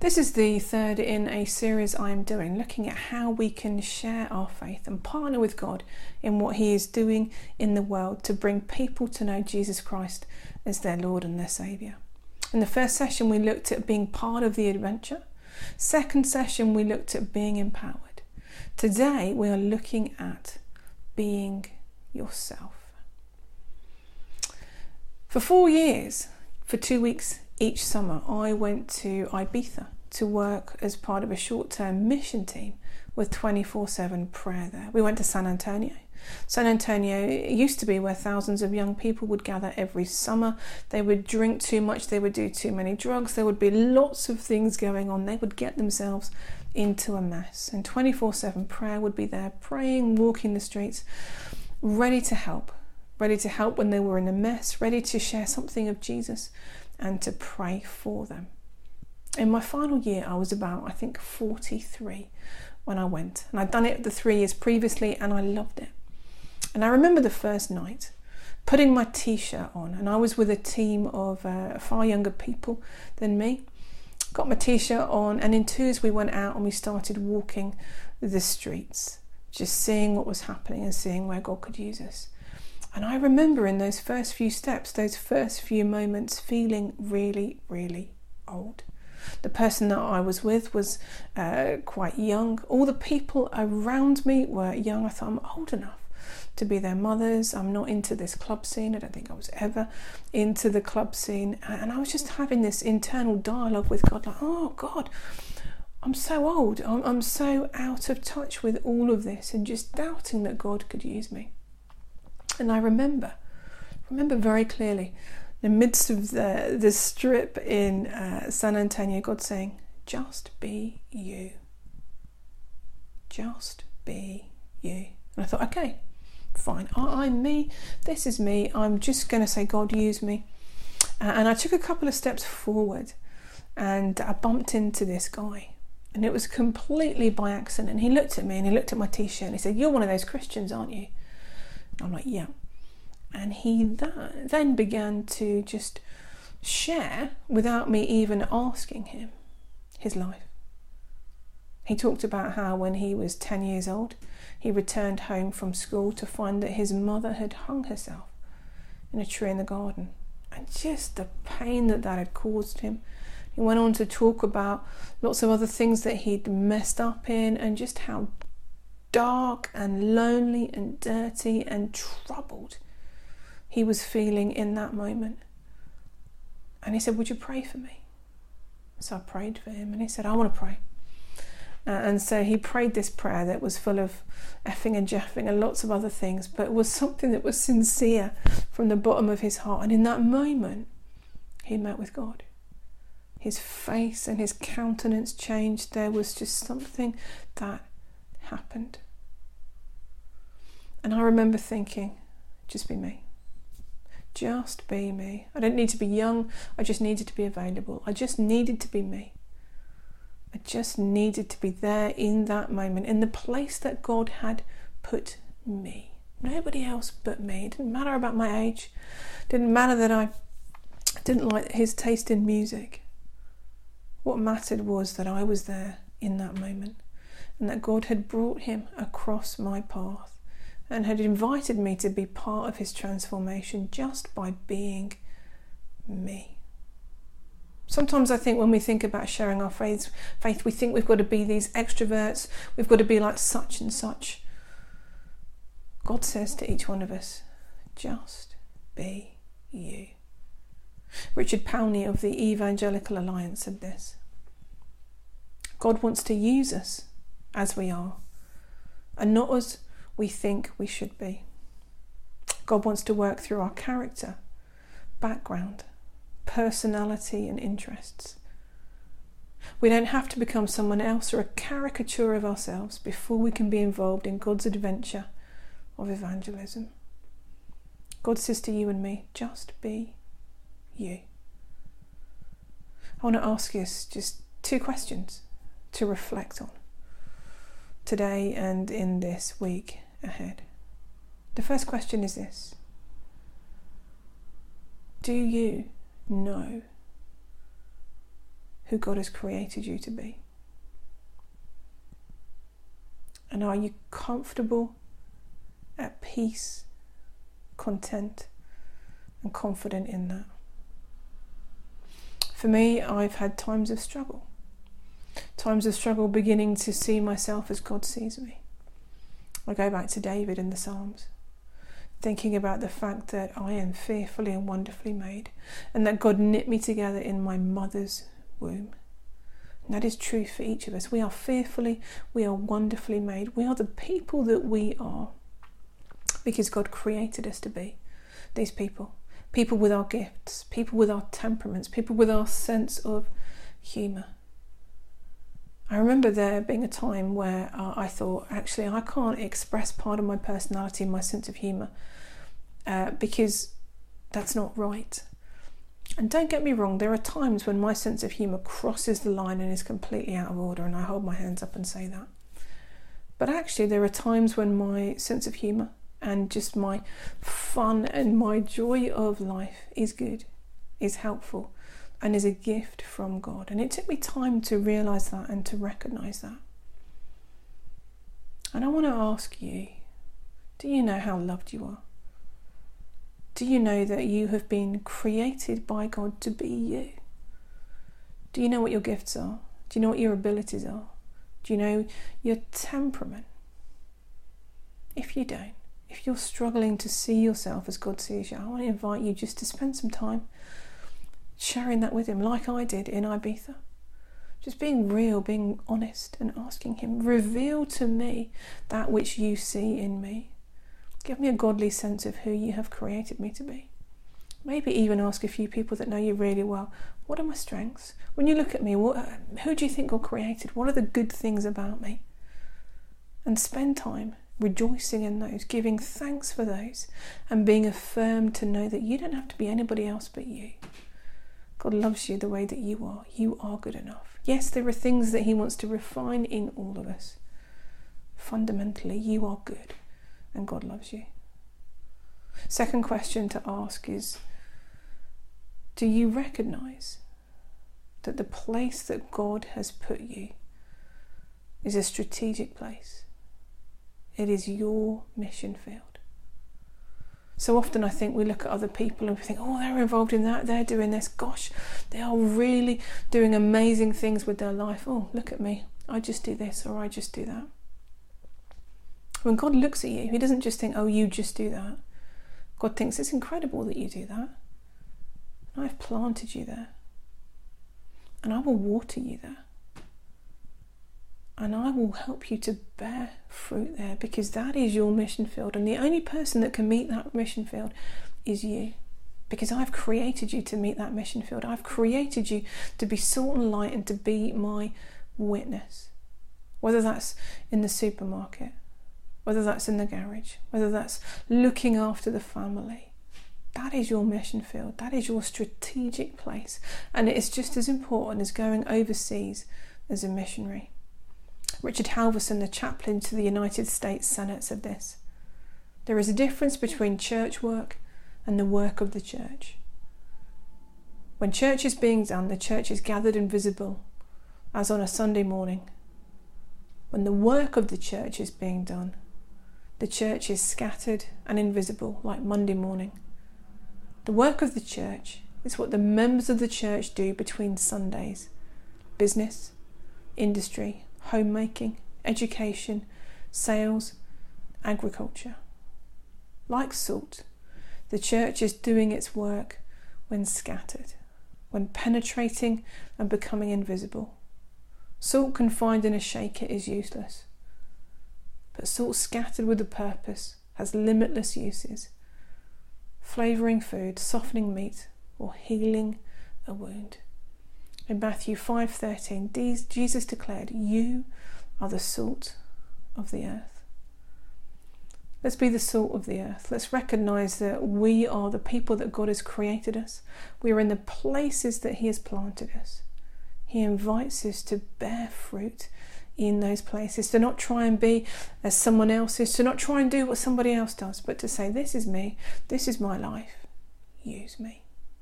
This is the third in a series I am doing, looking at how we can share our faith and partner with God in what He is doing in the world to bring people to know Jesus Christ as their Lord and their Saviour. In the first session, we looked at being part of the adventure. Second session, we looked at being empowered. Today, we are looking at being yourself. For four years, for two weeks each summer, I went to Ibiza to work as part of a short term mission team with 24 7 prayer there. We went to San Antonio. San Antonio used to be where thousands of young people would gather every summer. They would drink too much, they would do too many drugs, there would be lots of things going on. They would get themselves into a mess. And 24 7 prayer would be there, praying, walking the streets, ready to help, ready to help when they were in a mess, ready to share something of Jesus and to pray for them. In my final year, I was about, I think, 43 when I went. And I'd done it the three years previously and I loved it. And I remember the first night putting my t shirt on, and I was with a team of uh, far younger people than me. Got my t shirt on, and in twos, we went out and we started walking the streets, just seeing what was happening and seeing where God could use us. And I remember in those first few steps, those first few moments, feeling really, really old. The person that I was with was uh, quite young. All the people around me were young. I thought, I'm old enough to be their mothers. I'm not into this club scene. I don't think I was ever into the club scene. And I was just having this internal dialogue with God like, oh, God, I'm so old. I'm, I'm so out of touch with all of this and just doubting that God could use me. And I remember, remember very clearly, in the midst of the, the strip in uh, San Antonio, God saying, just be you. Just be you. And I thought, okay, fine. I, am me. This is me. I'm just going to say, God, use me. Uh, and I took a couple of steps forward and I bumped into this guy. And it was completely by accident. And he looked at me and he looked at my t shirt and he said, You're one of those Christians, aren't you? I'm like, yeah. And he then began to just share, without me even asking him, his life. He talked about how when he was 10 years old, he returned home from school to find that his mother had hung herself in a tree in the garden. And just the pain that that had caused him. He went on to talk about lots of other things that he'd messed up in and just how dark and lonely and dirty and troubled he was feeling in that moment. And he said, Would you pray for me? So I prayed for him and he said, I want to pray. Uh, and so he prayed this prayer that was full of effing and jeffing and lots of other things, but it was something that was sincere from the bottom of his heart. And in that moment, he met with God. His face and his countenance changed. There was just something that happened. And I remember thinking, just be me. Just be me. I don't need to be young, I just needed to be available. I just needed to be me. I just needed to be there in that moment, in the place that God had put me. Nobody else but me. It didn't matter about my age. It didn't matter that I didn't like his taste in music. What mattered was that I was there in that moment and that God had brought him across my path and had invited me to be part of his transformation just by being me. Sometimes I think when we think about sharing our faith, faith, we think we've got to be these extroverts, we've got to be like such and such. God says to each one of us, just be you. Richard Powney of the Evangelical Alliance said this God wants to use us as we are, and not as we think we should be. God wants to work through our character, background, personality, and interests. We don't have to become someone else or a caricature of ourselves before we can be involved in God's adventure of evangelism. God says to you and me, just be you. I want to ask you just two questions to reflect on today and in this week ahead. The first question is this Do you know who God has created you to be? And are you comfortable, at peace, content, and confident in that? For me, I've had times of struggle. Times of struggle beginning to see myself as God sees me. I go back to David in the Psalms, thinking about the fact that I am fearfully and wonderfully made, and that God knit me together in my mother's womb. And that is true for each of us. We are fearfully, we are wonderfully made. We are the people that we are because God created us to be these people. People with our gifts, people with our temperaments, people with our sense of humour. I remember there being a time where uh, I thought, actually, I can't express part of my personality and my sense of humour uh, because that's not right. And don't get me wrong, there are times when my sense of humour crosses the line and is completely out of order, and I hold my hands up and say that. But actually, there are times when my sense of humour and just my fun and my joy of life is good, is helpful, and is a gift from God. And it took me time to realise that and to recognise that. And I want to ask you do you know how loved you are? Do you know that you have been created by God to be you? Do you know what your gifts are? Do you know what your abilities are? Do you know your temperament? If you don't, if you're struggling to see yourself as God sees you, I want to invite you just to spend some time sharing that with Him, like I did in Ibiza. Just being real, being honest, and asking Him, reveal to me that which you see in me. Give me a godly sense of who you have created me to be. Maybe even ask a few people that know you really well what are my strengths? When you look at me, what, uh, who do you think God created? What are the good things about me? And spend time rejoicing in those, giving thanks for those, and being affirmed to know that you don't have to be anybody else but you. God loves you the way that you are. You are good enough. Yes, there are things that He wants to refine in all of us. Fundamentally, you are good and God loves you. Second question to ask is Do you recognize that the place that God has put you is a strategic place? It is your mission field. So often I think we look at other people and we think, oh, they're involved in that, they're doing this. Gosh, they are really doing amazing things with their life. Oh, look at me. I just do this or I just do that. When God looks at you, He doesn't just think, oh, you just do that. God thinks it's incredible that you do that. I've planted you there. And I will water you there. And I will help you to bear fruit there because that is your mission field. And the only person that can meet that mission field is you. Because I've created you to meet that mission field. I've created you to be salt and light and to be my witness. Whether that's in the supermarket, whether that's in the garage, whether that's looking after the family. That is your mission field, that is your strategic place, and it is just as important as going overseas as a missionary. Richard Halverson, the chaplain to the United States Senate, said this There is a difference between church work and the work of the church. When church is being done, the church is gathered and visible, as on a Sunday morning. When the work of the church is being done, the church is scattered and invisible like Monday morning. The work of the church is what the members of the church do between Sundays business, industry, homemaking, education, sales, agriculture. Like salt, the church is doing its work when scattered, when penetrating and becoming invisible. Salt confined in a shaker is useless but salt scattered with a purpose has limitless uses flavouring food, softening meat, or healing a wound. In Matthew 5:13, Jesus declared, "You are the salt of the earth." Let's be the salt of the earth. Let's recognize that we are the people that God has created us. We are in the places that He has planted us. He invites us to bear fruit in those places, to not try and be as someone else is, to not try and do what somebody else does, but to say, This is me, this is my life, use me.